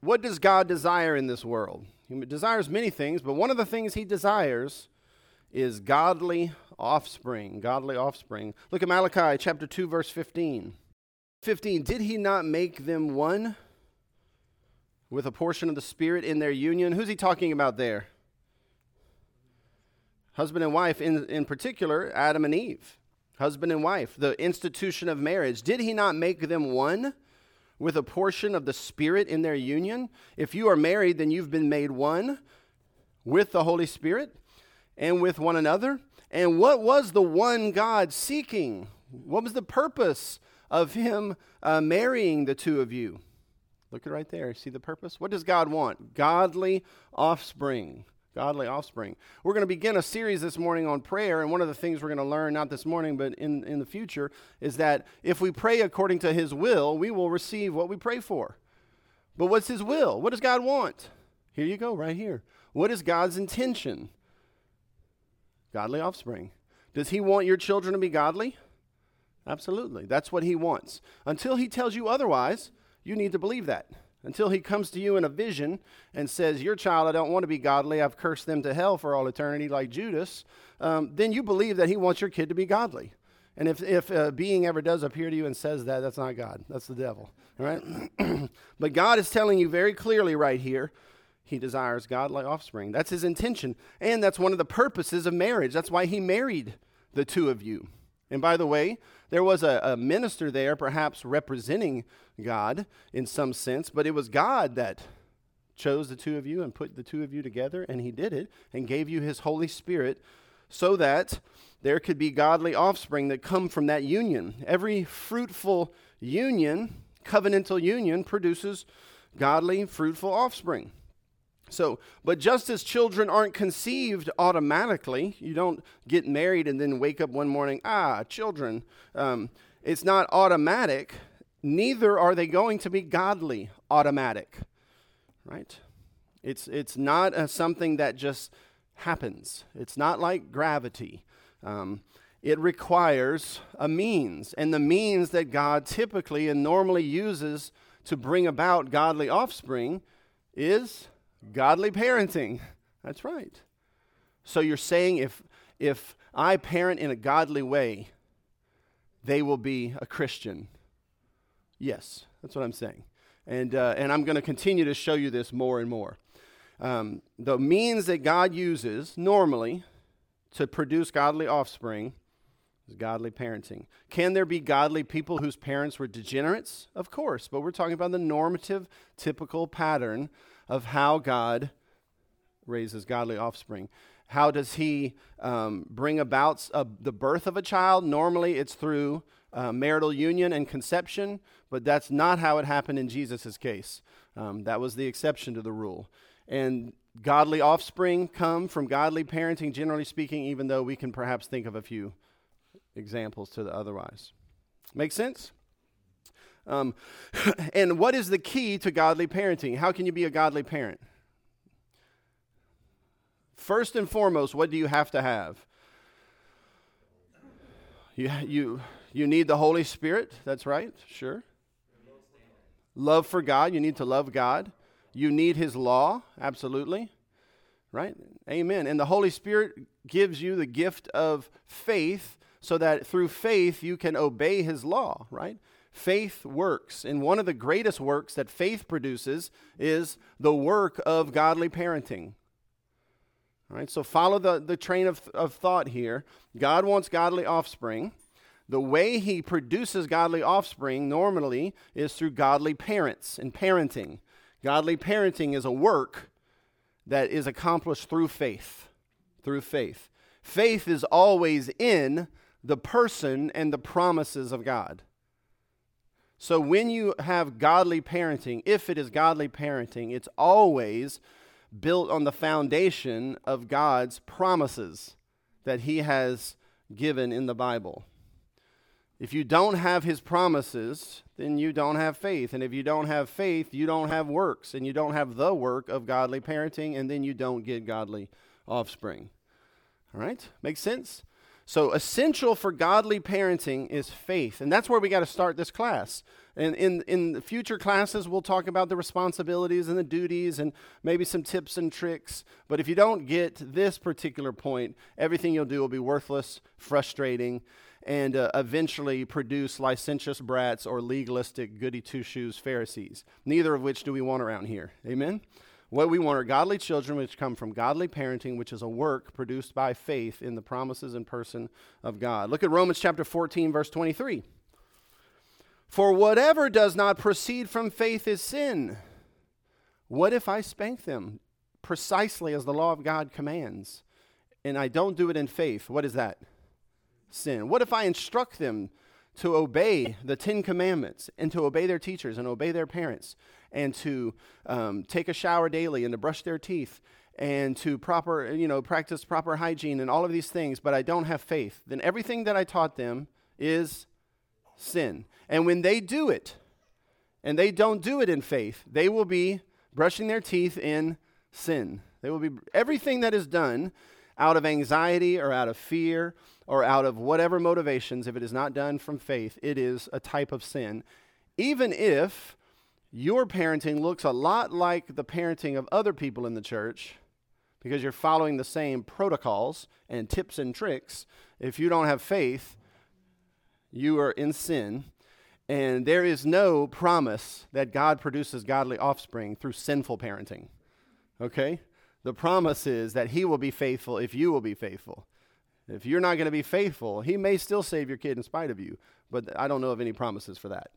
what does God desire in this world? He desires many things, but one of the things he desires is godly offspring. Godly offspring. Look at Malachi chapter 2, verse 15. 15. Did he not make them one with a portion of the Spirit in their union? Who's he talking about there? Husband and wife, in, in particular, Adam and Eve. Husband and wife, the institution of marriage. Did he not make them one? With a portion of the Spirit in their union. If you are married, then you've been made one with the Holy Spirit and with one another. And what was the one God seeking? What was the purpose of Him uh, marrying the two of you? Look at right there. See the purpose? What does God want? Godly offspring godly offspring. We're going to begin a series this morning on prayer, and one of the things we're going to learn, not this morning, but in, in the future, is that if we pray according to His will, we will receive what we pray for. But what's His will? What does God want? Here you go, right here. What is God's intention? Godly offspring. Does He want your children to be godly? Absolutely. That's what He wants. Until He tells you otherwise, you need to believe that until he comes to you in a vision and says, Your child, I don't want to be godly. I've cursed them to hell for all eternity, like Judas. Um, then you believe that he wants your kid to be godly. And if, if a being ever does appear to you and says that, that's not God, that's the devil. All right? but God is telling you very clearly right here he desires godly offspring. That's his intention. And that's one of the purposes of marriage. That's why he married the two of you. And by the way, there was a, a, minister there, perhaps representing God in some sense, but it was God that chose the two of you and put the two of you together, and He did it and gave you His Holy Spirit so that there could be godly offspring that come from that union. Every fruitful union, covenantal union, produces godly, fruitful offspring. So, but just as children aren't conceived automatically, you don't get married and then wake up one morning, ah, children. Um, it's not automatic. Neither are they going to be godly automatic, right? It's, it's not a, something that just happens. It's not like gravity. Um, it requires a means, and the means that God typically and normally uses to bring about godly offspring is Godly parenting. That's right. So you're saying if if I parent in a godly way, they will be a Christian. Yes, that's what I'm saying. And, uh, and I'm going to continue to show you this more and more. Um, the means that God uses normally to produce godly offspring is godly parenting. Can there be godly people whose parents were degenerates? Of course, but we're talking about the normative, typical pattern of how God raises godly offspring. How does He um, bring about uh, the birth of a child? Normally, it's through uh, marital union and conception, but that's not how it happened in Jesus' case. Um, that was the exception to the rule. And godly offspring come from godly parenting, generally speaking, even though we can perhaps think of a few examples to the otherwise. Make sense? Um, and what is the key to godly parenting? How can you be a godly parent? First and foremost, what do you have to have? You, you, you need the Holy Spirit. That's right, sure. Love for God. You need to love God. You need His law. Absolutely. Right? Amen. And the Holy Spirit gives you the gift of faith so that through faith you can obey His law, right? Faith works. And one of the greatest works that faith produces is the work of godly parenting. All right, so follow the, the train of, of thought here. God wants godly offspring. The way he produces godly offspring normally is through godly parents and parenting. Godly parenting is a work that is accomplished through faith. Through faith. Faith is always in the person and the promises of God. So when you have godly parenting, if it is godly parenting, it's always built on the foundation of God's promises that He has given in the Bible. If you don't have His promises, then you don't have faith. And if you don't have faith, you don't have works. And you don't have the work of godly parenting, and then you don't get godly offspring. All right? Makes sense? So, essential for godly parenting is faith. And that's where we got to start this class. And in, in future classes, we'll talk about the responsibilities and the duties and maybe some tips and tricks. But if you don't get this particular point, everything you'll do will be worthless, frustrating, and uh, eventually produce licentious brats or legalistic goody two shoes Pharisees, neither of which do we want around here. Amen? What we want are godly children, which come from godly parenting, which is a work produced by faith in the promises and person of God. Look at Romans chapter 14, verse 23. For whatever does not proceed from faith is sin. What if I spank them precisely as the law of God commands, and I don't do it in faith? What is that? Sin. What if I instruct them to obey the Ten Commandments and to obey their teachers and obey their parents and to um, take a shower daily and to brush their teeth and to proper, you know, practice proper hygiene and all of these things, but I don't have faith, then everything that I taught them is sin. And when they do it, and they don't do it in faith, they will be brushing their teeth in sin. They will be everything that is done out of anxiety or out of fear or out of whatever motivations, if it is not done from faith, it is a type of sin. Even if your parenting looks a lot like the parenting of other people in the church, because you're following the same protocols and tips and tricks, if you don't have faith, you are in sin. And there is no promise that God produces godly offspring through sinful parenting. Okay? The promise is that He will be faithful if you will be faithful. If you're not going to be faithful, He may still save your kid in spite of you, but I don't know of any promises for that.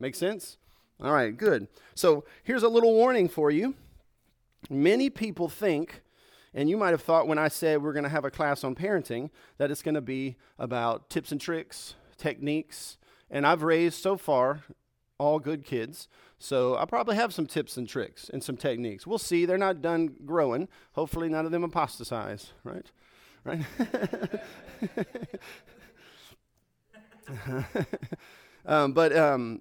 Make sense? All right, good. So here's a little warning for you. Many people think, and you might have thought when I said we're going to have a class on parenting, that it's going to be about tips and tricks, techniques. And I've raised so far all good kids. So I probably have some tips and tricks and some techniques. We'll see. They're not done growing. Hopefully, none of them apostatize, right? Right? um, but um,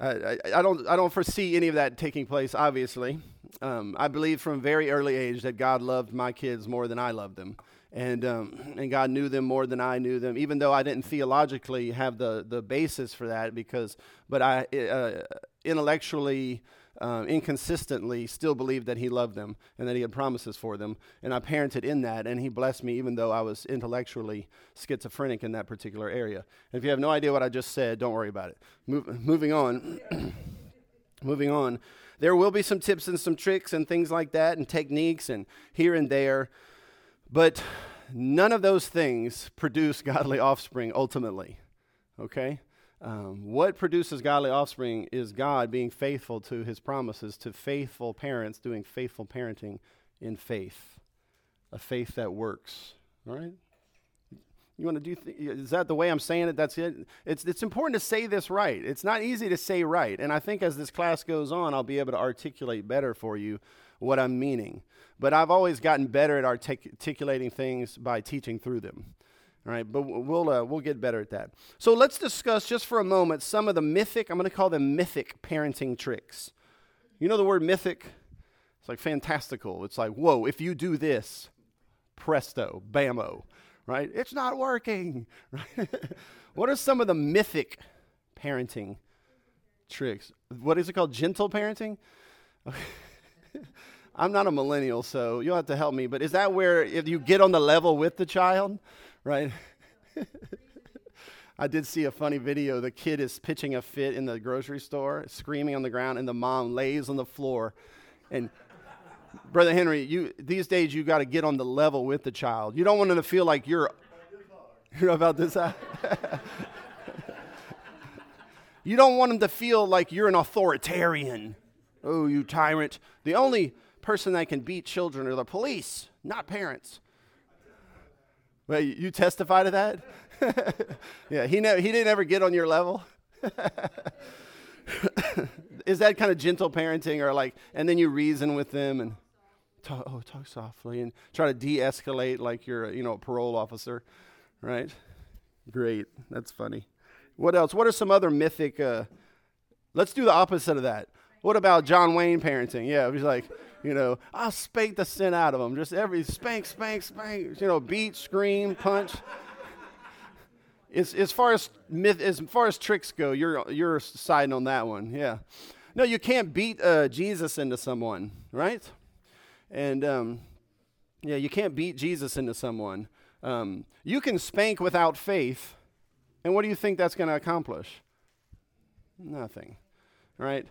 I, I, don't, I don't foresee any of that taking place, obviously. Um, I believe from very early age that God loved my kids more than I loved them. And, um, and God knew them more than I knew them, even though I didn't theologically have the, the basis for that, because, but I uh, intellectually, uh, inconsistently still believed that He loved them and that He had promises for them. And I parented in that, and He blessed me, even though I was intellectually schizophrenic in that particular area. And if you have no idea what I just said, don't worry about it. Moving on. moving on. There will be some tips and some tricks and things like that, and techniques, and here and there. But none of those things produce godly offspring ultimately. Okay? Um, what produces godly offspring is God being faithful to his promises, to faithful parents doing faithful parenting in faith, a faith that works. All right? You want to do, th- is that the way I'm saying it? That's it. It's, it's important to say this right. It's not easy to say right. And I think as this class goes on, I'll be able to articulate better for you what I'm meaning. But I've always gotten better at articulating things by teaching through them. All right, but we'll, uh, we'll get better at that. So let's discuss just for a moment some of the mythic, I'm going to call them mythic parenting tricks. You know the word mythic? It's like fantastical. It's like, whoa, if you do this, presto, bammo, right? It's not working. Right? what are some of the mythic parenting tricks? What is it called? Gentle parenting? I'm not a millennial, so you'll have to help me. But is that where if you get on the level with the child, right? I did see a funny video. The kid is pitching a fit in the grocery store, screaming on the ground, and the mom lays on the floor. And Brother Henry, you these days you got to get on the level with the child. You don't want them to feel like you're. You're about this. you don't want them to feel like you're an authoritarian. Oh, you tyrant! The only person that can beat children are the police, not parents. Well, you testify to that? yeah, he, ne- he didn't ever get on your level. Is that kind of gentle parenting or like, and then you reason with them and talk, oh, talk softly and try to de escalate like you're, you know, a parole officer, right? Great. That's funny. What else? What are some other mythic, uh, let's do the opposite of that. What about John Wayne parenting? Yeah, he's like, You know, I'll spank the sin out of them. Just every spank, spank, spank. You know, beat, scream, punch. As, as far as myth, as far as tricks go, you're you're siding on that one. Yeah. No, you can't beat uh, Jesus into someone, right? And um, yeah, you can't beat Jesus into someone. Um, you can spank without faith, and what do you think that's going to accomplish? Nothing, right?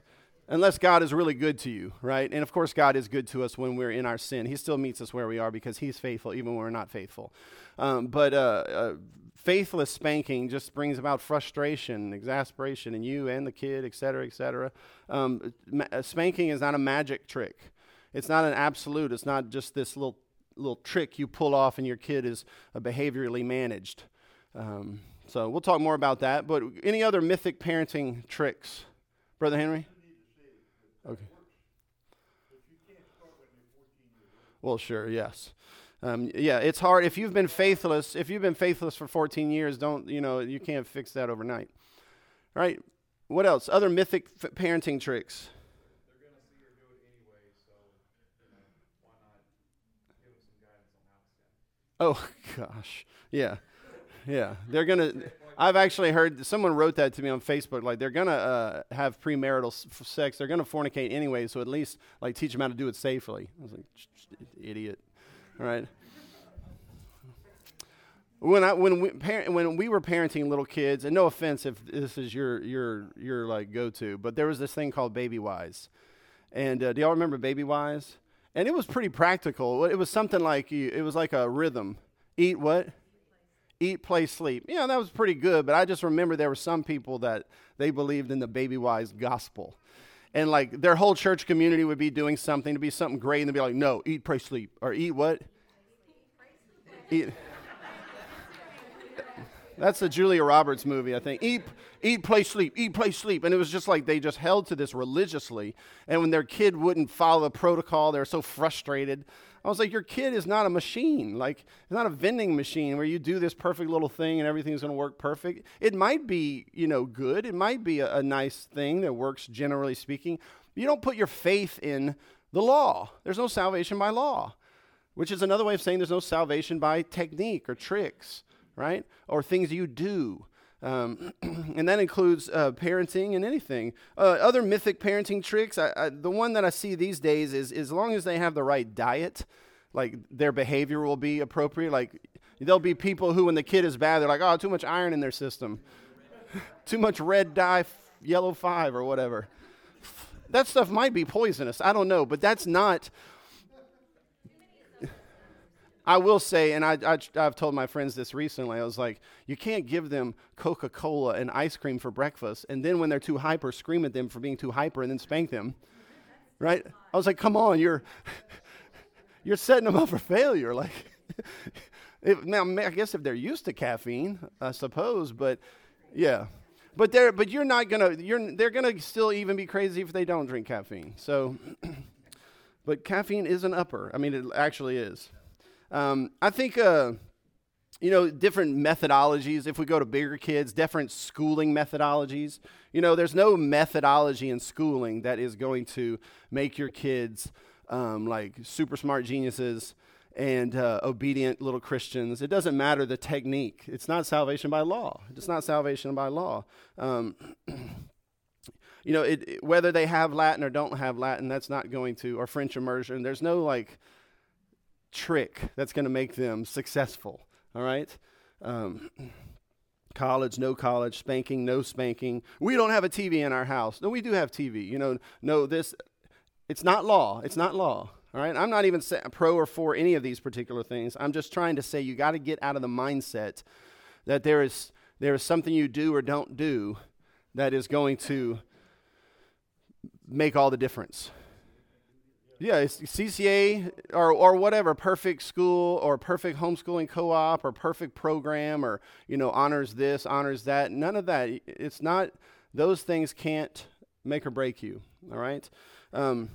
Unless God is really good to you, right? And of course, God is good to us when we're in our sin. He still meets us where we are because He's faithful, even when we're not faithful. Um, but uh, uh, faithless spanking just brings about frustration, exasperation in you and the kid, et cetera, et cetera. Um, ma- uh, spanking is not a magic trick. It's not an absolute. It's not just this little little trick you pull off and your kid is uh, behaviorally managed. Um, so we'll talk more about that. But any other mythic parenting tricks, Brother Henry? Okay. Well, sure, yes. Um, yeah, it's hard. If you've been faithless, if you've been faithless for 14 years, don't, you know, you can't fix that overnight. All right. What else? Other mythic f- parenting tricks. Oh gosh, yeah, yeah. They're gonna. I've actually heard someone wrote that to me on Facebook. Like they're gonna uh, have premarital sex. They're gonna fornicate anyway. So at least like teach them how to do it safely. I was like, idiot. All right. When I when we parent, when we were parenting little kids, and no offense if this is your your your like go to, but there was this thing called Baby Wise, and uh, do y'all remember Baby Wise? And it was pretty practical. It was something like you, it was like a rhythm. Eat what? Eat, play, sleep. Yeah, that was pretty good. But I just remember there were some people that they believed in the Baby Wise gospel and like their whole church community would be doing something to be something great, and they'd be like, "No, eat, pray, sleep," or "Eat what?" Eat. That's the Julia Roberts movie, I think. Eat, eat, play, sleep, eat, play, sleep. And it was just like they just held to this religiously. And when their kid wouldn't follow the protocol, they were so frustrated. I was like, your kid is not a machine. Like, it's not a vending machine where you do this perfect little thing and everything's going to work perfect. It might be, you know, good. It might be a, a nice thing that works, generally speaking. You don't put your faith in the law. There's no salvation by law, which is another way of saying there's no salvation by technique or tricks right? Or things you do. Um, and that includes uh, parenting and anything. Uh, other mythic parenting tricks, I, I, the one that I see these days is as long as they have the right diet, like their behavior will be appropriate. Like there'll be people who, when the kid is bad, they're like, oh, too much iron in their system, too much red dye, f- yellow five, or whatever. That stuff might be poisonous. I don't know, but that's not I will say, and I, I, have told my friends this recently, I was like, you can't give them Coca Cola and ice cream for breakfast, and then when they're too hyper, scream at them for being too hyper and then spank them. Right? I was like, come on, you're, you're setting them up for failure. Like, now, I guess if they're used to caffeine, I suppose, but yeah. But they're, but you're not gonna, you're, they're gonna still even be crazy if they don't drink caffeine. So, but caffeine is an upper. I mean, it actually is. Um, I think, uh, you know, different methodologies, if we go to bigger kids, different schooling methodologies. You know, there's no methodology in schooling that is going to make your kids um, like super smart geniuses and uh, obedient little Christians. It doesn't matter the technique. It's not salvation by law. It's not salvation by law. Um, you know, it, whether they have Latin or don't have Latin, that's not going to, or French immersion. There's no like trick that's going to make them successful. All right? Um, college, no college, spanking, no spanking. We don't have a TV in our house. No, we do have TV. You know, no, this, it's not law. It's not law. All right? I'm not even pro or for any of these particular things. I'm just trying to say you got to get out of the mindset that there is, there is something you do or don't do that is going to make all the difference. Yeah, CCA or, or whatever, perfect school or perfect homeschooling co op or perfect program or, you know, honors this, honors that. None of that. It's not, those things can't make or break you, all right? Um,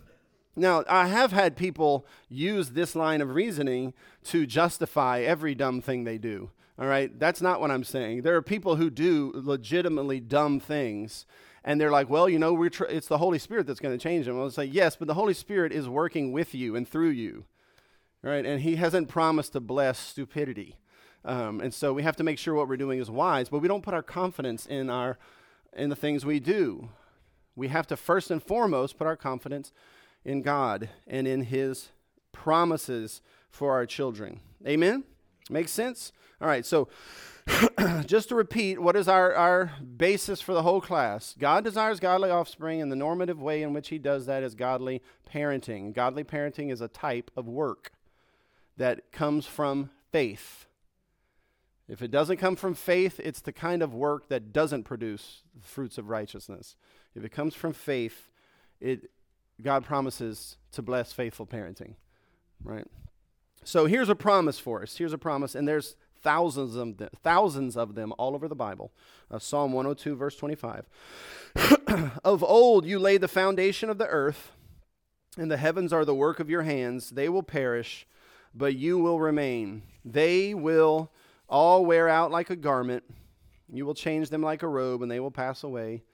now, I have had people use this line of reasoning to justify every dumb thing they do. All right, that's not what I'm saying. There are people who do legitimately dumb things, and they're like, well, you know, we're tr- it's the Holy Spirit that's going to change them. I'll say, yes, but the Holy Spirit is working with you and through you, right? And He hasn't promised to bless stupidity. Um, and so we have to make sure what we're doing is wise, but we don't put our confidence in our in the things we do. We have to first and foremost put our confidence in God and in His promises for our children. Amen? Makes sense? All right, so just to repeat, what is our, our basis for the whole class? God desires godly offspring, and the normative way in which He does that is godly parenting. Godly parenting is a type of work that comes from faith. If it doesn't come from faith, it's the kind of work that doesn't produce the fruits of righteousness. If it comes from faith, it, God promises to bless faithful parenting, right? So here's a promise for us. Here's a promise, and there's thousands of them, thousands of them all over the Bible. Uh, Psalm 102, verse 25. of old you laid the foundation of the earth, and the heavens are the work of your hands. They will perish, but you will remain. They will all wear out like a garment. You will change them like a robe, and they will pass away.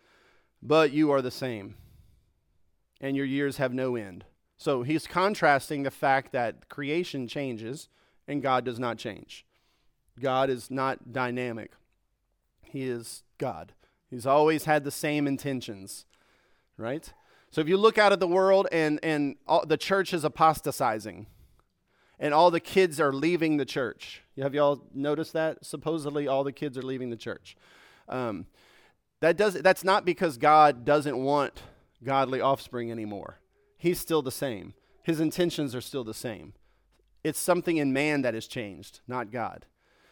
But you are the same, and your years have no end. So he's contrasting the fact that creation changes and God does not change. God is not dynamic, He is God. He's always had the same intentions, right? So if you look out at the world and, and all, the church is apostatizing, and all the kids are leaving the church. Have y'all noticed that? Supposedly, all the kids are leaving the church. Um, that does, that's not because God doesn't want godly offspring anymore. He's still the same. His intentions are still the same. It's something in man that has changed, not God.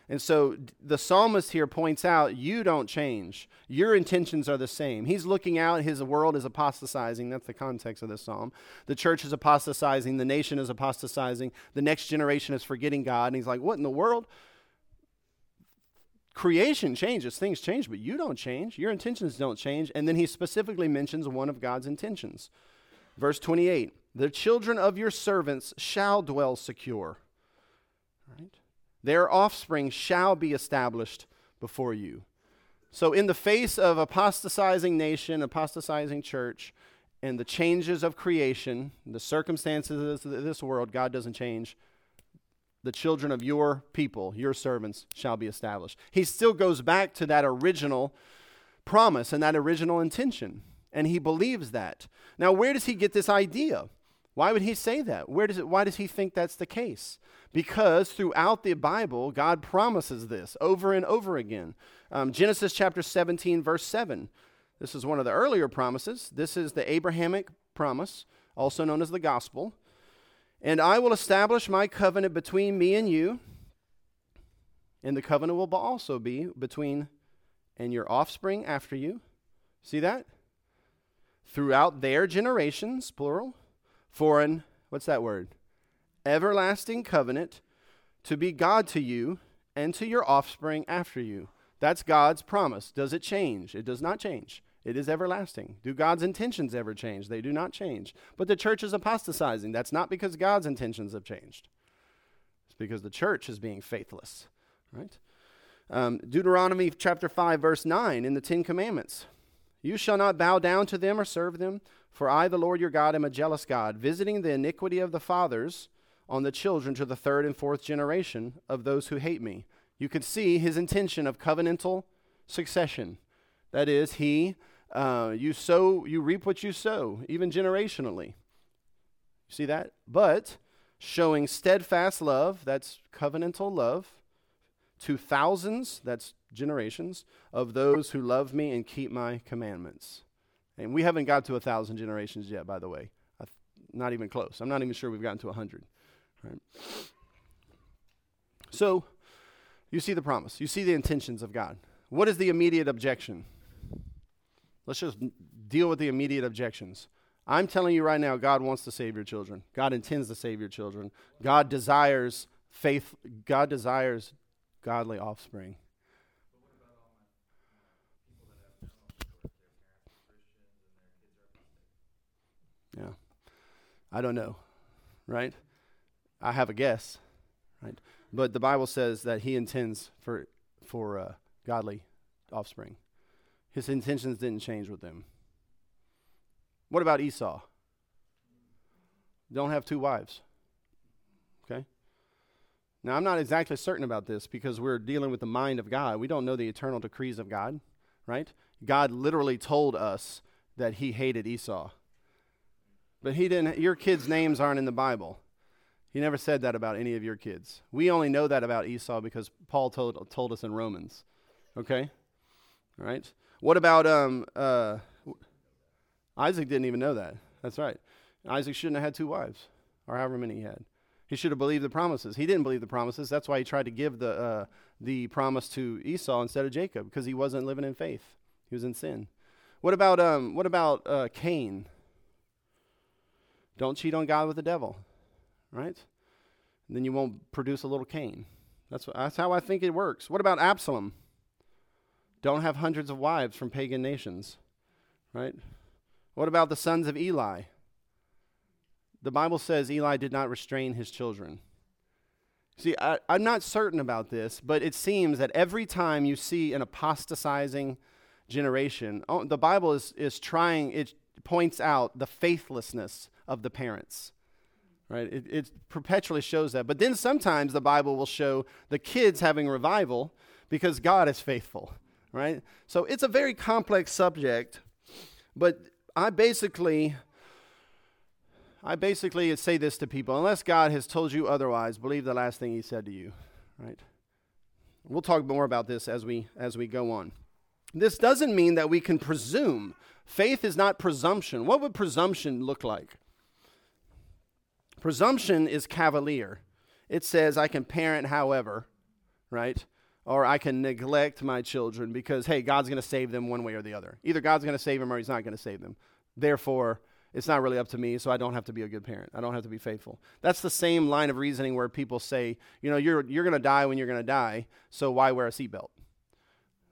And so the psalmist here points out you don't change. Your intentions are the same. He's looking out, his world is apostatizing. That's the context of this psalm. The church is apostatizing, the nation is apostatizing, the next generation is forgetting God. And he's like, What in the world? Creation changes, things change, but you don't change. Your intentions don't change. And then he specifically mentions one of God's intentions. Verse 28 The children of your servants shall dwell secure. Right? Their offspring shall be established before you. So, in the face of apostatizing nation, apostatizing church, and the changes of creation, the circumstances of this world, God doesn't change. The children of your people, your servants, shall be established. He still goes back to that original promise and that original intention, and he believes that. Now, where does he get this idea? Why would he say that? Where does it, why does he think that's the case? Because throughout the Bible, God promises this over and over again. Um, Genesis chapter 17, verse 7. This is one of the earlier promises. This is the Abrahamic promise, also known as the gospel. And I will establish my covenant between me and you, and the covenant will also be between and your offspring after you. See that? Throughout their generations, plural for an, what's that word? Everlasting covenant to be God to you and to your offspring after you. That's God's promise. Does it change? It does not change. It is everlasting. Do God's intentions ever change? They do not change. But the church is apostatizing. That's not because God's intentions have changed. It's because the church is being faithless, right? Um, Deuteronomy chapter 5, verse 9 in the Ten Commandments. You shall not bow down to them or serve them, for I, the Lord your God, am a jealous God, visiting the iniquity of the fathers on the children to the third and fourth generation of those who hate me. You could see his intention of covenantal succession. That is, he, uh, you sow, you reap what you sow, even generationally. You see that? But showing steadfast love, that's covenantal love, to thousands, that's generations, of those who love me and keep my commandments. And we haven't got to a thousand generations yet, by the way. not even close. I'm not even sure we've gotten to a hundred. Right? So, you see the promise. You see the intentions of God. What is the immediate objection? Let's just deal with the immediate objections. I'm telling you right now, God wants to save your children. God intends to save your children. God desires faith. God desires godly offspring. Yeah. I don't know, right? I have a guess, right? But the Bible says that he intends for for uh, godly offspring. His intentions didn't change with them. What about Esau? Don't have two wives. Okay? Now, I'm not exactly certain about this because we're dealing with the mind of God. We don't know the eternal decrees of God, right? God literally told us that he hated Esau. But he didn't your kids' names aren't in the Bible. He never said that about any of your kids. We only know that about Esau because Paul told, told us in Romans. Okay? All right? What about um, uh, Isaac didn't even know that. That's right. Isaac shouldn't have had two wives, or however many he had. He should have believed the promises. He didn't believe the promises. That's why he tried to give the, uh, the promise to Esau instead of Jacob, because he wasn't living in faith. He was in sin. What about, um, what about uh, Cain? Don't cheat on God with the devil, right? And then you won't produce a little Cain. That's, that's how I think it works. What about Absalom? Don't have hundreds of wives from pagan nations, right? What about the sons of Eli? The Bible says Eli did not restrain his children. See, I, am not certain about this, but it seems that every time you see an apostatizing generation, oh, the Bible is, is trying, it points out the faithlessness of the parents. Right? It, it perpetually shows that. But then sometimes the Bible will show the kids having revival because God is faithful. Right? So it's a very complex subject, but I basically I basically say this to people unless God has told you otherwise, believe the last thing he said to you, right? We'll talk more about this as we as we go on. This doesn't mean that we can presume. Faith is not presumption. What would presumption look like? Presumption is cavalier. It says I can parent however, right? Or I can neglect my children because hey, God's going to save them one way or the other. Either God's going to save them or he's not going to save them. Therefore, it's not really up to me, so I don't have to be a good parent. I don't have to be faithful. That's the same line of reasoning where people say, you know, you're, you're going to die when you're going to die, so why wear a seatbelt?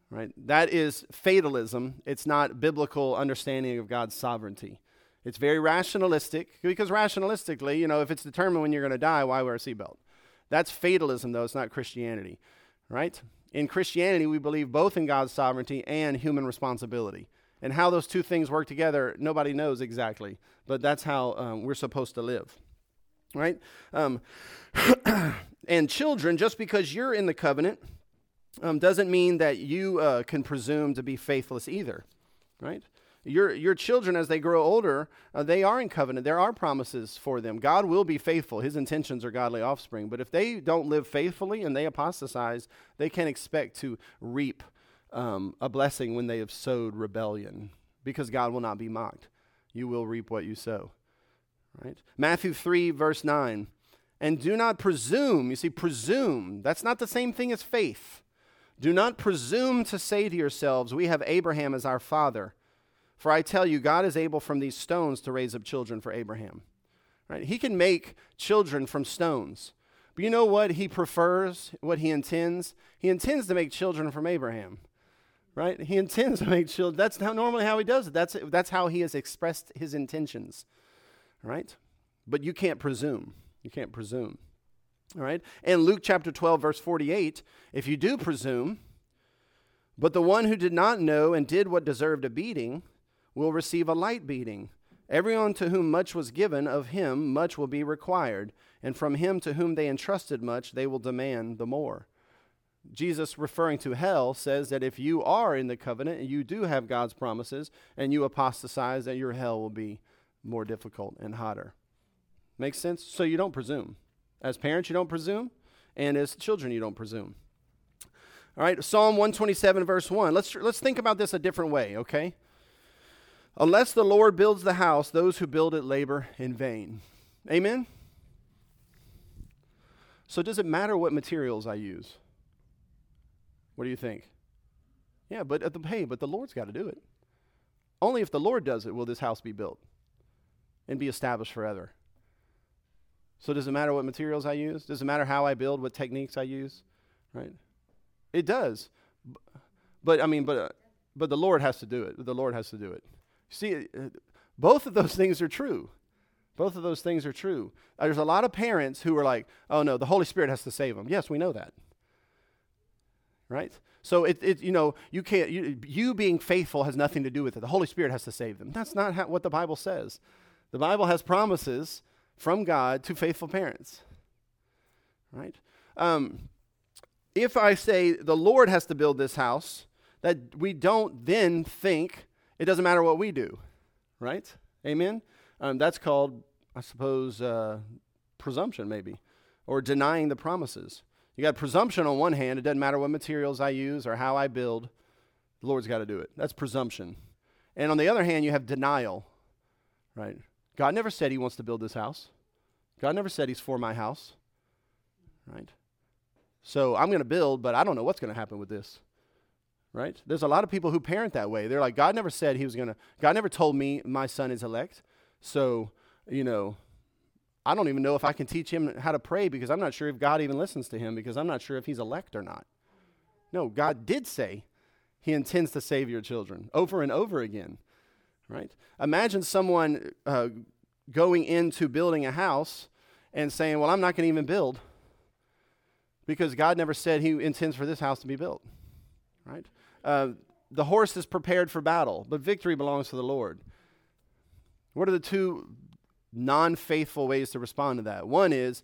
Right? That is fatalism. It's not biblical understanding of God's sovereignty. It's very rationalistic because rationalistically, you know, if it's determined when you're going to die, why wear a seatbelt? That's fatalism, though. It's not Christianity, right? In Christianity, we believe both in God's sovereignty and human responsibility. And how those two things work together, nobody knows exactly, but that's how um, we're supposed to live. Right? Um, and children, just because you're in the covenant, um, doesn't mean that you uh, can presume to be faithless either. Right? Your, your children, as they grow older, uh, they are in covenant. There are promises for them. God will be faithful. His intentions are godly offspring. But if they don't live faithfully and they apostatize, they can't expect to reap um, a blessing when they have sowed rebellion, because God will not be mocked. You will reap what you sow. Right? Matthew 3, verse 9. And do not presume, you see, presume, that's not the same thing as faith. Do not presume to say to yourselves, We have Abraham as our father. For I tell you, God is able from these stones to raise up children for Abraham. Right? He can make children from stones. But you know what he prefers, what he intends? He intends to make children from Abraham right? He intends to make children. That's how normally how he does it. That's that's how he has expressed his intentions, right? But you can't presume. You can't presume. All right. And Luke chapter 12 verse 48, if you do presume, but the one who did not know and did what deserved a beating will receive a light beating. Everyone to whom much was given, of him much will be required, and from him to whom they entrusted much, they will demand the more. Jesus, referring to hell, says that if you are in the covenant and you do have God's promises and you apostatize, that your hell will be more difficult and hotter. Makes sense? So you don't presume. As parents, you don't presume, and as children, you don't presume. All right, Psalm 127, verse 1. Let's, let's think about this a different way, okay? Unless the Lord builds the house, those who build it labor in vain. Amen? So, does it matter what materials I use? What do you think? Yeah, but at the hey, but the Lord's got to do it. Only if the Lord does it will this house be built and be established forever. So does it matter what materials I use? Does it matter how I build, what techniques I use? Right? It does. But I mean, but uh, but the Lord has to do it. The Lord has to do it. See, uh, both of those things are true. Both of those things are true. Uh, there's a lot of parents who are like, "Oh no, the Holy Spirit has to save them." Yes, we know that. right? So it, it you know you can't you, you being faithful has nothing to do with it. The Holy Spirit has to save them. That's not how, what the Bible says. The Bible has promises from God to faithful parents, right? Um, if I say the Lord has to build this house, that we don't then think it doesn't matter what we do, right? Amen. Um, that's called, I suppose, uh, presumption, maybe, or denying the promises. You got presumption on one hand, it doesn't matter what materials I use or how I build, the Lord's got to do it. That's presumption. And on the other hand, you have denial, right? God never said he wants to build this house. God never said he's for my house, right? So I'm going to build, but I don't know what's going to happen with this, right? There's a lot of people who parent that way. They're like, God never said he was going to, God never told me my son is elect. So, you know, I don't even know if I can teach him how to pray because I'm not sure if God even listens to him because I'm not sure if he's elect or not. No, God did say he intends to save your children over and over again, right? Imagine someone uh, going into building a house and saying, Well, I'm not going to even build because God never said he intends for this house to be built, right? Uh, the horse is prepared for battle, but victory belongs to the Lord. What are the two non faithful ways to respond to that. One is,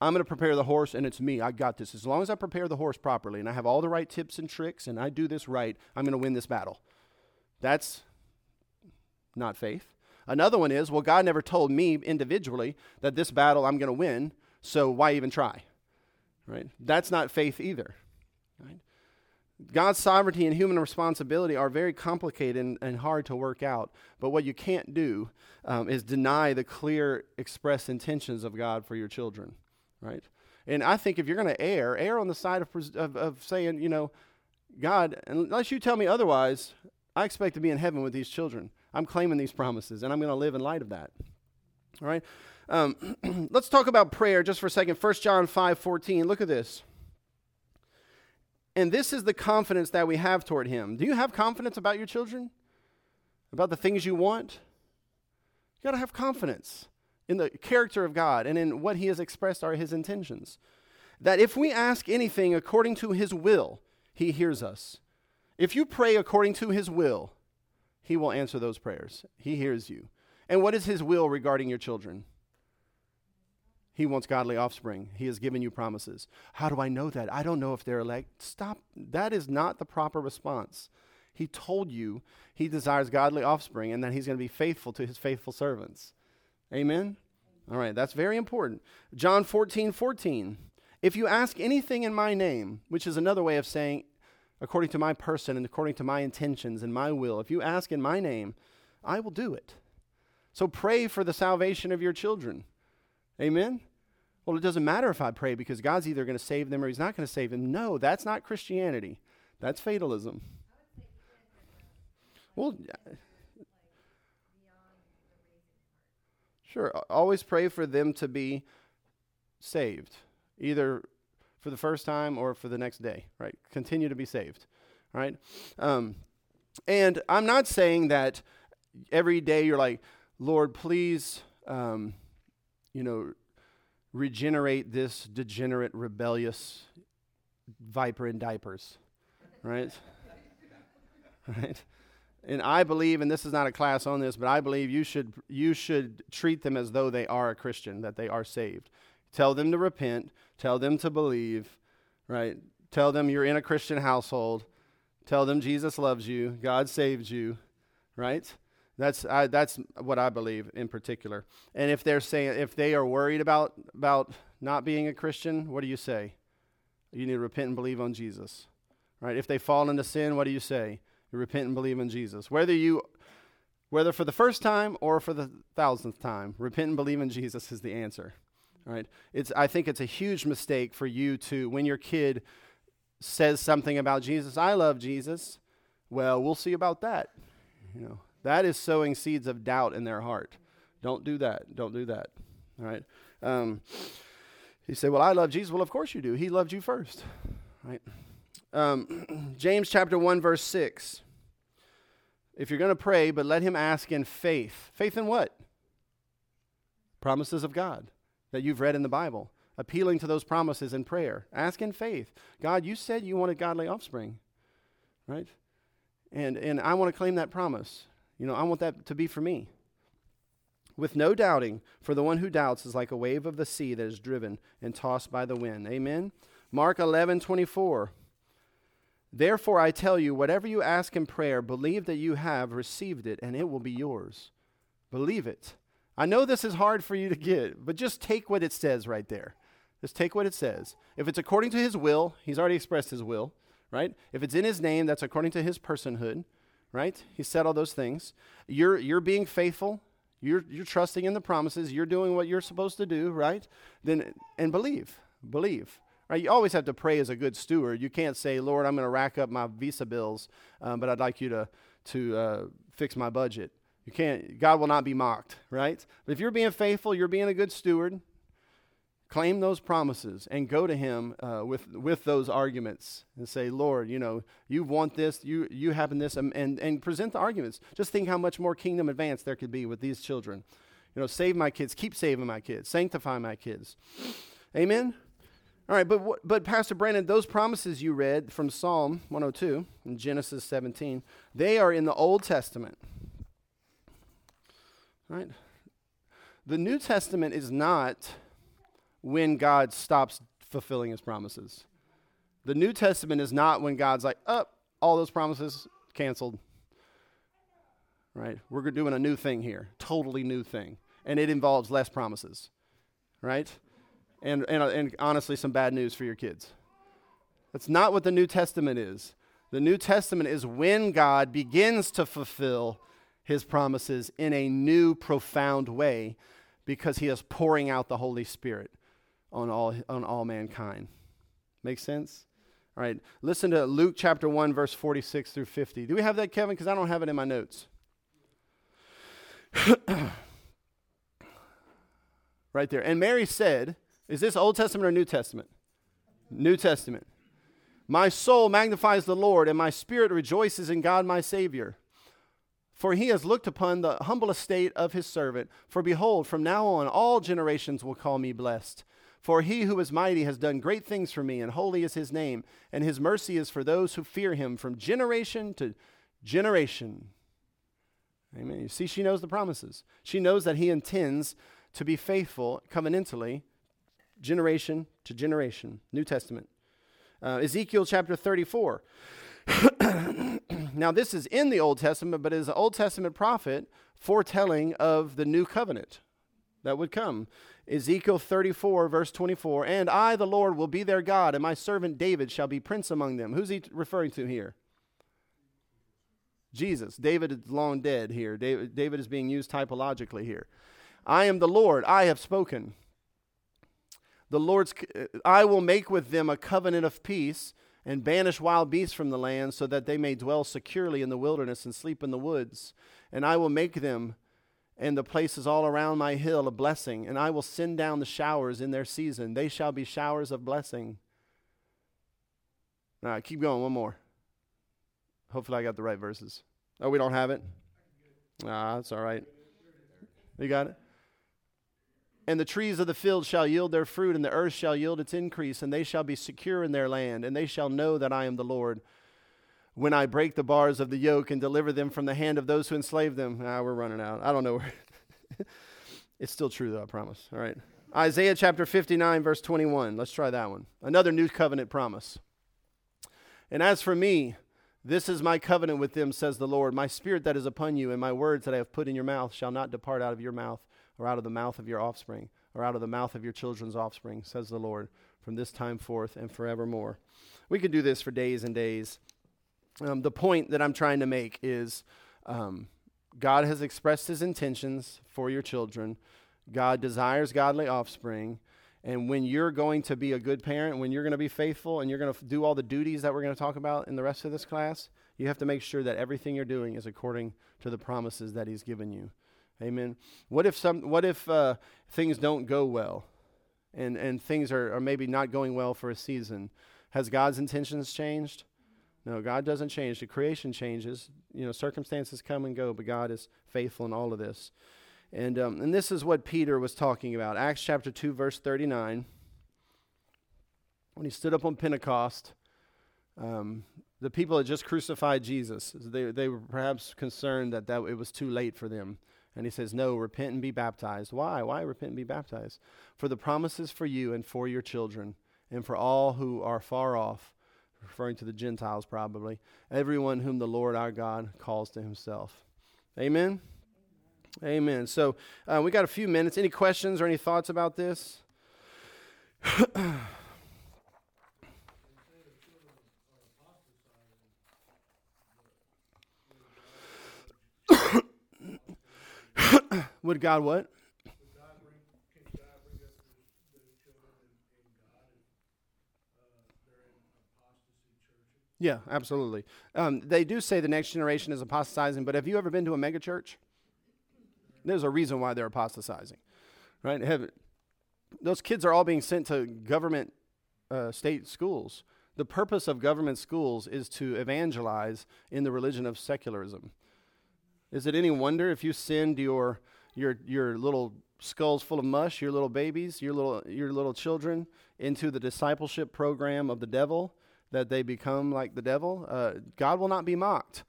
I'm going to prepare the horse and it's me. I got this. As long as I prepare the horse properly and I have all the right tips and tricks and I do this right, I'm going to win this battle. That's not faith. Another one is, well, God never told me individually that this battle I'm going to win, so why even try? Right? That's not faith either. Right? God's sovereignty and human responsibility are very complicated and, and hard to work out. But what you can't do um, is deny the clear, express intentions of God for your children, right? And I think if you're going to err, err on the side of, of, of saying, you know, God, unless you tell me otherwise, I expect to be in heaven with these children. I'm claiming these promises, and I'm going to live in light of that. All right? Um, let's talk about prayer just for a second. 1 John 5 14. Look at this. And this is the confidence that we have toward Him. Do you have confidence about your children? About the things you want? You got to have confidence in the character of God and in what He has expressed are His intentions. That if we ask anything according to His will, He hears us. If you pray according to His will, He will answer those prayers. He hears you. And what is His will regarding your children? He wants godly offspring. He has given you promises. How do I know that? I don't know if they're elect. Stop. That is not the proper response. He told you he desires godly offspring and that he's going to be faithful to his faithful servants. Amen? All right, that's very important. John 14, 14. If you ask anything in my name, which is another way of saying, according to my person and according to my intentions and my will, if you ask in my name, I will do it. So pray for the salvation of your children. Amen? Well, it doesn't matter if I pray because God's either going to save them or He's not going to save them. No, that's not Christianity. That's fatalism. Well, sure. Always pray for them to be saved, either for the first time or for the next day, right? Continue to be saved, right? Um, and I'm not saying that every day you're like, Lord, please. Um, you know, regenerate this degenerate, rebellious viper in diapers, right? right? And I believe, and this is not a class on this, but I believe you should you should treat them as though they are a Christian, that they are saved. Tell them to repent. Tell them to believe, right? Tell them you're in a Christian household. Tell them Jesus loves you. God saved you, right? That's I, that's what I believe in particular. And if they're saying if they are worried about about not being a Christian, what do you say? You need to repent and believe on Jesus. Right? If they fall into sin, what do you say? You repent and believe in Jesus. Whether you whether for the first time or for the thousandth time, repent and believe in Jesus is the answer. Right? It's I think it's a huge mistake for you to when your kid says something about Jesus, I love Jesus. Well, we'll see about that. You know, that is sowing seeds of doubt in their heart. Don't do that. Don't do that. All right. Um, he said, Well, I love Jesus. Well, of course you do. He loved you first. Right? Um, James chapter 1, verse 6. If you're going to pray, but let him ask in faith. Faith in what? Promises of God that you've read in the Bible. appealing to those promises in prayer. Ask in faith. God, you said you wanted godly offspring, right? And, and I want to claim that promise. You know, I want that to be for me. With no doubting, for the one who doubts is like a wave of the sea that is driven and tossed by the wind. Amen. Mark 11, 24. Therefore, I tell you, whatever you ask in prayer, believe that you have received it, and it will be yours. Believe it. I know this is hard for you to get, but just take what it says right there. Just take what it says. If it's according to his will, he's already expressed his will, right? If it's in his name, that's according to his personhood, right? He said all those things. You're, you're being faithful. You're, you're trusting in the promises. You're doing what you're supposed to do, right? Then, and believe. Believe. Right? You always have to pray as a good steward. You can't say, Lord, I'm going to rack up my visa bills, um, but I'd like you to, to uh, fix my budget. You can't, God will not be mocked, right? But if you're being faithful, you're being a good steward, claim those promises and go to him uh, with, with those arguments and say, Lord, you know, you want this, you, you happen this, and, and, and present the arguments. Just think how much more kingdom advance there could be with these children. You know, save my kids, keep saving my kids, sanctify my kids. Amen? All right, but, but Pastor Brandon, those promises you read from Psalm 102 and Genesis 17, they are in the Old Testament. Right? The New Testament is not when God stops fulfilling his promises. The New Testament is not when God's like, up, oh, all those promises canceled. Right? We're doing a new thing here, totally new thing. And it involves less promises. Right? and, and, uh, and honestly, some bad news for your kids. That's not what the New Testament is. The New Testament is when God begins to fulfill his promises in a new, profound way because he is pouring out the Holy Spirit on all, on all mankind. Make sense? All right, listen to Luke chapter 1, verse 46 through 50. Do we have that, Kevin? Because I don't have it in my notes. right there. And Mary said, is this Old Testament or New Testament? New Testament. My soul magnifies the Lord, and my spirit rejoices in God my Savior. For he has looked upon the humble estate of his servant. For behold, from now on all generations will call me blessed. For he who is mighty has done great things for me, and holy is his name, and his mercy is for those who fear him from generation to generation. Amen. You see, she knows the promises. She knows that he intends to be faithful covenantally generation to generation. New Testament. Uh, Ezekiel chapter 34. now, this is in the Old Testament, but is an Old Testament prophet foretelling of the new covenant that would come. Ezekiel 34, verse 24. And I, the Lord, will be their God, and my servant David shall be prince among them. Who's he referring to here? Jesus. David is long dead here. David, David is being used typologically here. I am the Lord, I have spoken the Lord's I will make with them a covenant of peace and banish wild beasts from the land so that they may dwell securely in the wilderness and sleep in the woods. And I will make them and the places all around my hill a blessing, and I will send down the showers in their season. They shall be showers of blessing. All right, keep going. One more. Hopefully, I got the right verses. Oh, we don't have it? Ah, that's all right. You got it? And the trees of the field shall yield their fruit, and the earth shall yield its increase, and they shall be secure in their land, and they shall know that I am the Lord. When I break the bars of the yoke and deliver them from the hand of those who enslave them. Ah, we're running out. I don't know where. it's still true, though, I promise. All right. Isaiah chapter 59, verse 21. Let's try that one. Another new covenant promise. And as for me, this is my covenant with them, says the Lord. My spirit that is upon you, and my words that I have put in your mouth shall not depart out of your mouth or out of the mouth of your offspring, or out of the mouth of your children's offspring, says the Lord, from this time forth and forevermore. We could do this for days and days. Um, the point that I'm trying to make is um, God has expressed his intentions for your children. God desires godly offspring. And when you're going to be a good parent, when you're going to be faithful and you're going to f- do all the duties that we're going to talk about in the rest of this class, you have to make sure that everything you're doing is according to the promises that He's given you. Amen. What if some? What if uh, things don't go well, and and things are, are maybe not going well for a season? Has God's intentions changed? No, God doesn't change. The creation changes. You know, circumstances come and go, but God is faithful in all of this. And um, and this is what Peter was talking about. Acts chapter two, verse thirty nine. when he stood up on Pentecost, um, the people had just crucified Jesus. They, they were perhaps concerned that, that it was too late for them. And he says, No, repent and be baptized. Why? Why repent and be baptized? For the promises for you and for your children, and for all who are far off, referring to the Gentiles probably, everyone whom the Lord our God calls to himself. Amen? Amen. So uh, we got a few minutes. Any questions or any thoughts about this? Would God what? Yeah, absolutely. Um, they do say the next generation is apostatizing, but have you ever been to a megachurch? There's a reason why they're apostatizing, right? Have, those kids are all being sent to government uh, state schools. The purpose of government schools is to evangelize in the religion of secularism. Is it any wonder if you send your your your little skulls full of mush, your little babies, your little your little children into the discipleship program of the devil, that they become like the devil? Uh, God will not be mocked.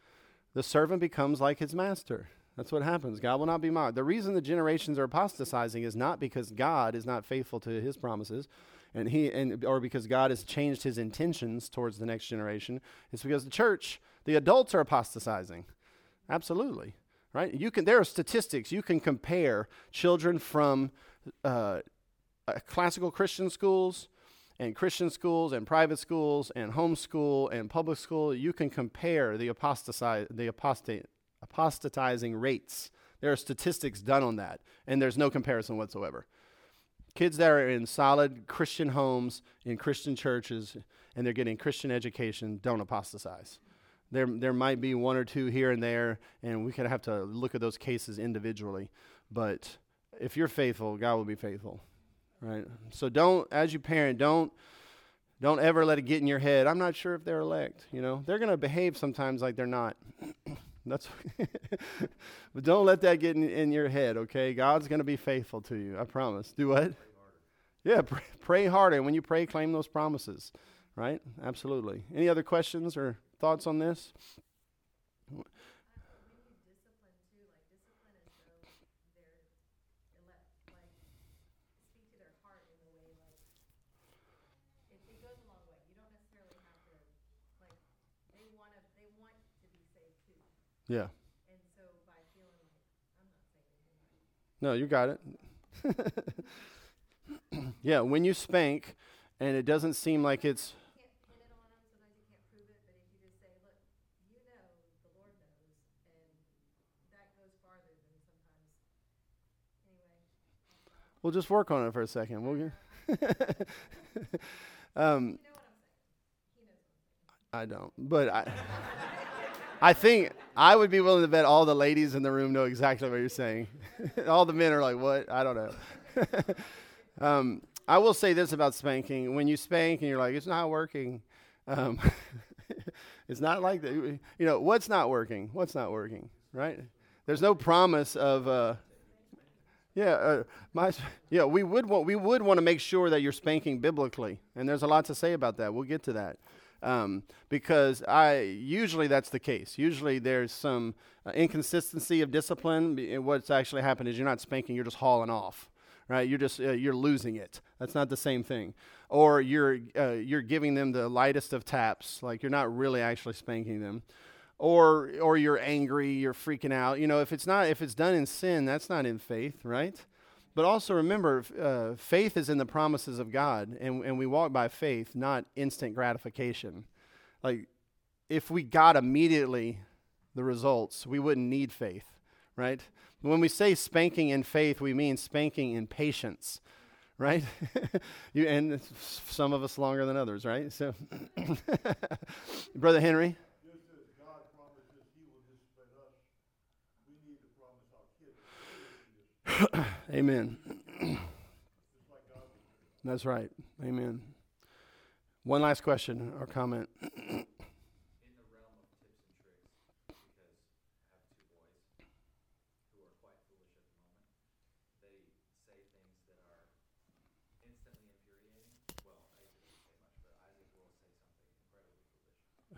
The servant becomes like his master. That's what happens. God will not be mocked. The reason the generations are apostatizing is not because God is not faithful to his promises and he and or because God has changed his intentions towards the next generation. It's because the church, the adults are apostatizing. Absolutely right? You can. There are statistics. You can compare children from uh, uh, classical Christian schools and Christian schools and private schools and homeschool and public school. You can compare the the apostate, apostatizing rates. There are statistics done on that, and there's no comparison whatsoever. Kids that are in solid Christian homes, in Christian churches, and they're getting Christian education don't apostatize. There, there might be one or two here and there, and we could have to look at those cases individually. But if you're faithful, God will be faithful, right? So don't, as you parent, don't don't ever let it get in your head. I'm not sure if they're elect. You know, they're going to behave sometimes like they're not. That's, but don't let that get in, in your head. Okay, God's going to be faithful to you. I promise. Do what? Yeah, pray, pray harder. When you pray, claim those promises. Right? Absolutely. Any other questions or Thoughts on this? Yeah. And so by feeling like I'm not saying No, you got it. yeah, when you spank and it doesn't seem like it's We'll just work on it for a second. We'll um, I don't, but I, I think I would be willing to bet all the ladies in the room know exactly what you're saying. all the men are like, "What? I don't know." um, I will say this about spanking: when you spank and you're like, "It's not working," um, it's not like that. You know, what's not working? What's not working? Right? There's no promise of. Uh, yeah, uh, my yeah, we would want we would want to make sure that you're spanking biblically, and there's a lot to say about that. We'll get to that um, because I usually that's the case. Usually there's some uh, inconsistency of discipline. What's actually happened is you're not spanking; you're just hauling off, right? You're just uh, you're losing it. That's not the same thing. Or you're uh, you're giving them the lightest of taps, like you're not really actually spanking them or or you're angry, you're freaking out. You know, if it's not if it's done in sin, that's not in faith, right? But also remember, uh, faith is in the promises of God, and, and we walk by faith, not instant gratification. Like, if we got immediately the results, we wouldn't need faith, right? When we say spanking in faith, we mean spanking in patience, right? you, and some of us longer than others, right? So, Brother Henry. Amen. That's right. Amen. One last question or comment.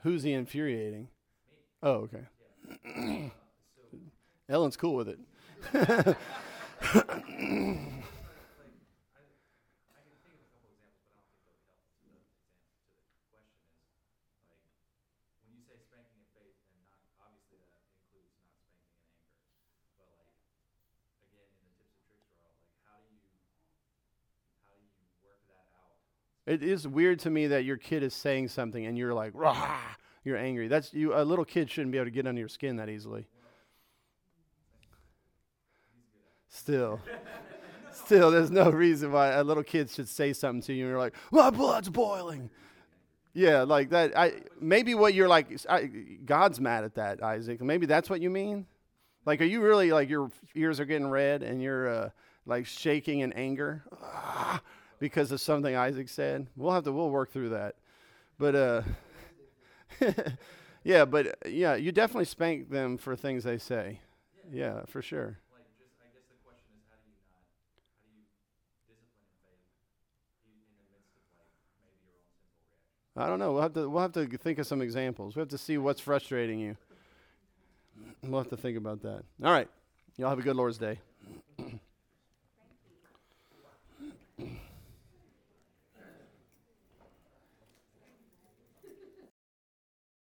Who's he infuriating? Oh, okay. Uh, Ellen's cool with it. It is weird to me that your kid is saying something and you're like, Rah! you're angry. That's you. A little kid shouldn't be able to get under your skin that easily. Still, still, there's no reason why a little kid should say something to you and you're like, my blood's boiling. Yeah, like that. I maybe what you're like. I, God's mad at that, Isaac. Maybe that's what you mean. Like, are you really like your ears are getting red and you're uh, like shaking in anger? Ah because of something Isaac said. We'll have to we'll work through that. But uh yeah, but uh, yeah, you definitely spank them for things they say. Yeah, yeah for sure. I don't know. We'll have to we'll have to think of some examples. We have to see what's frustrating you. We'll have to think about that. All right. Y'all have a good Lord's Day.